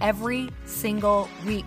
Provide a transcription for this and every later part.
every single week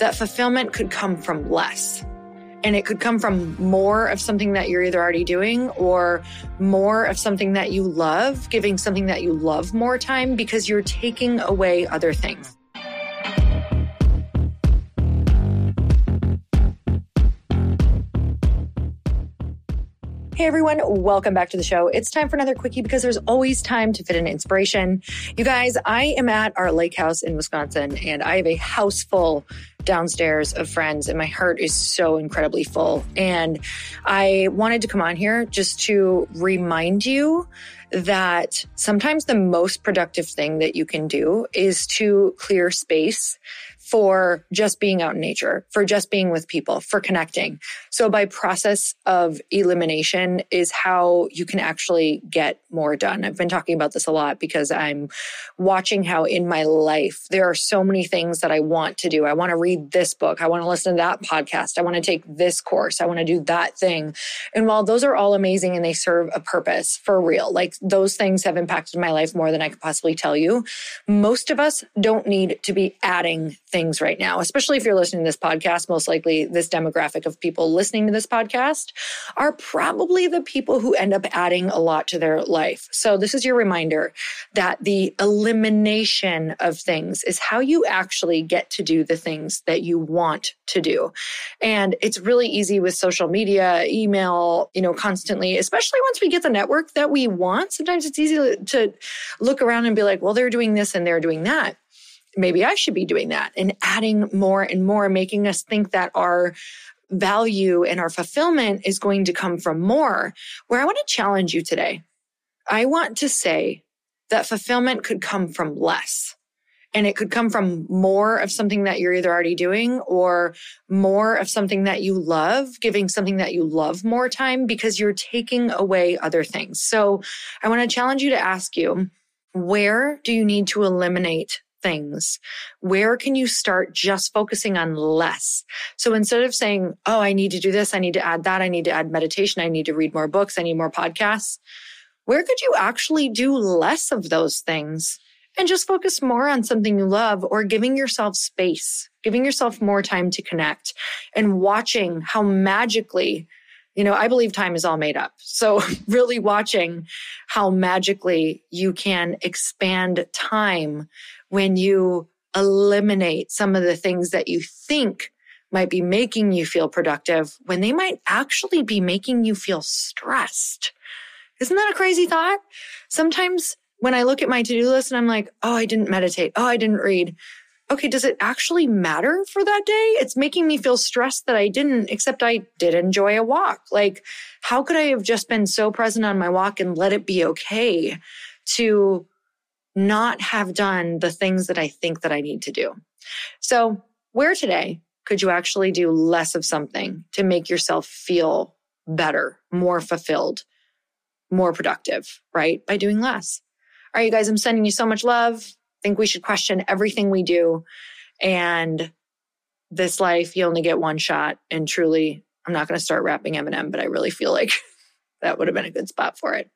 that fulfillment could come from less. And it could come from more of something that you're either already doing or more of something that you love, giving something that you love more time because you're taking away other things. Hey everyone, welcome back to the show. It's time for another quickie because there's always time to fit in inspiration. You guys, I am at our lake house in Wisconsin and I have a house full downstairs of friends and my heart is so incredibly full. And I wanted to come on here just to remind you that sometimes the most productive thing that you can do is to clear space for just being out in nature, for just being with people, for connecting. So by process of elimination is how you can actually get more done. I've been talking about this a lot because I'm watching how in my life there are so many things that I want to do. I want to read this book. I want to listen to that podcast. I want to take this course. I want to do that thing. And while those are all amazing and they serve a purpose for real, like those things have impacted my life more than I could possibly tell you. Most of us don't need to be adding things things right now, especially if you're listening to this podcast. Most likely, this demographic of people listening to this podcast are probably the people who end up adding a lot to their life. So, this is your reminder that the elimination of things is how you actually get to do the things that you want to do. And it's really easy with social media, email, you know, constantly, especially once we get the network that we want. Sometimes it's easy to look around and be like, well, they're doing this and they're doing that maybe I should be doing that and adding more and more, making us think that our value and our fulfillment is going to come from more. Where I want to challenge you today, I want to say that fulfillment could come from less. And it could come from more of something that you're either already doing or more of something that you love, giving something that you love more time because you're taking away other things. So I want to challenge you to ask you, where do you need to eliminate things? Where can you start just focusing on less? So instead of saying, Oh, I need to do this. I need to add that. I need to add meditation. I need to read more books. I need more podcasts. Where could you actually do less of those things and just focus more on something you love or giving yourself space, giving yourself more time to connect and watching how magically you know, I believe time is all made up. So really watching how magically you can expand time when you eliminate some of the things that you think might be making you feel productive when they might actually be making you feel stressed. Isn't that a crazy thought? Sometimes when I look at my to-do list and I'm like, oh, I didn't meditate. Oh, I didn't read. Okay, does it actually matter for that day? It's making me feel stressed that I didn't, except I did enjoy a walk. Like, how could I have just been so present on my walk and let it be okay to not have done the things that I think that I need to do. So where today could you actually do less of something to make yourself feel better, more fulfilled, more productive, right? By doing less. All right, you guys, I'm sending you so much love. I think we should question everything we do. And this life, you only get one shot. And truly, I'm not going to start rapping Eminem, but I really feel like that would have been a good spot for it.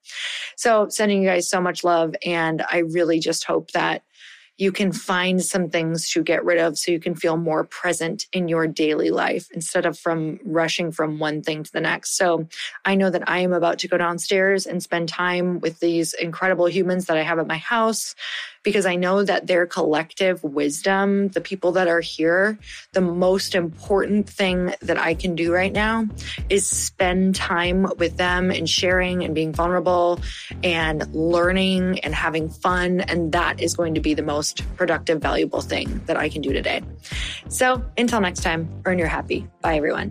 So, sending you guys so much love. And I really just hope that you can find some things to get rid of so you can feel more present in your daily life instead of from rushing from one thing to the next. So I know that I am about to go downstairs and spend time with these incredible humans that I have at my house because I know that their collective wisdom, the people that are here, the most important thing that I can do right now is spend time with them and sharing and being vulnerable and learning and having fun. And that is going to be the most productive, valuable thing that I can do today. So until next time, earn your happy. Bye, everyone.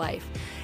life.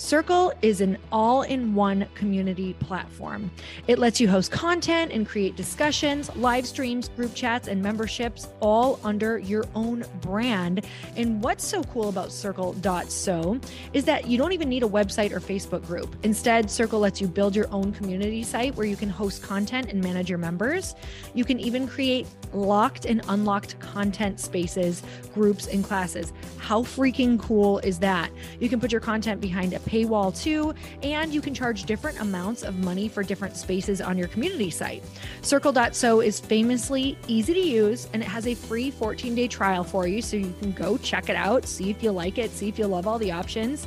Circle is an all in one community platform. It lets you host content and create discussions, live streams, group chats, and memberships all under your own brand. And what's so cool about Circle.so is that you don't even need a website or Facebook group. Instead, Circle lets you build your own community site where you can host content and manage your members. You can even create locked and unlocked content spaces, groups, and classes. How freaking cool is that? You can put your content behind a paywall too, and you can charge different amounts of money for different spaces on your community site. Circle.so is famously easy to use and it has a free 14 day trial for you. So you can go check it out, see if you like it, see if you love all the options.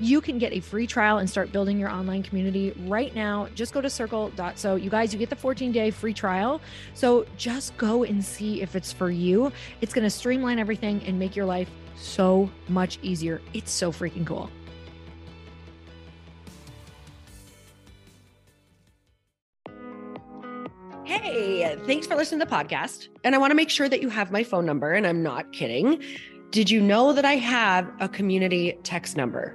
You can get a free trial and start building your online community right now. Just go to circle.so. You guys, you get the 14 day free trial. So just go and see if it's for you. It's going to streamline everything and make your life so much easier. It's so freaking cool. Hey, thanks for listening to the podcast. And I want to make sure that you have my phone number, and I'm not kidding. Did you know that I have a community text number?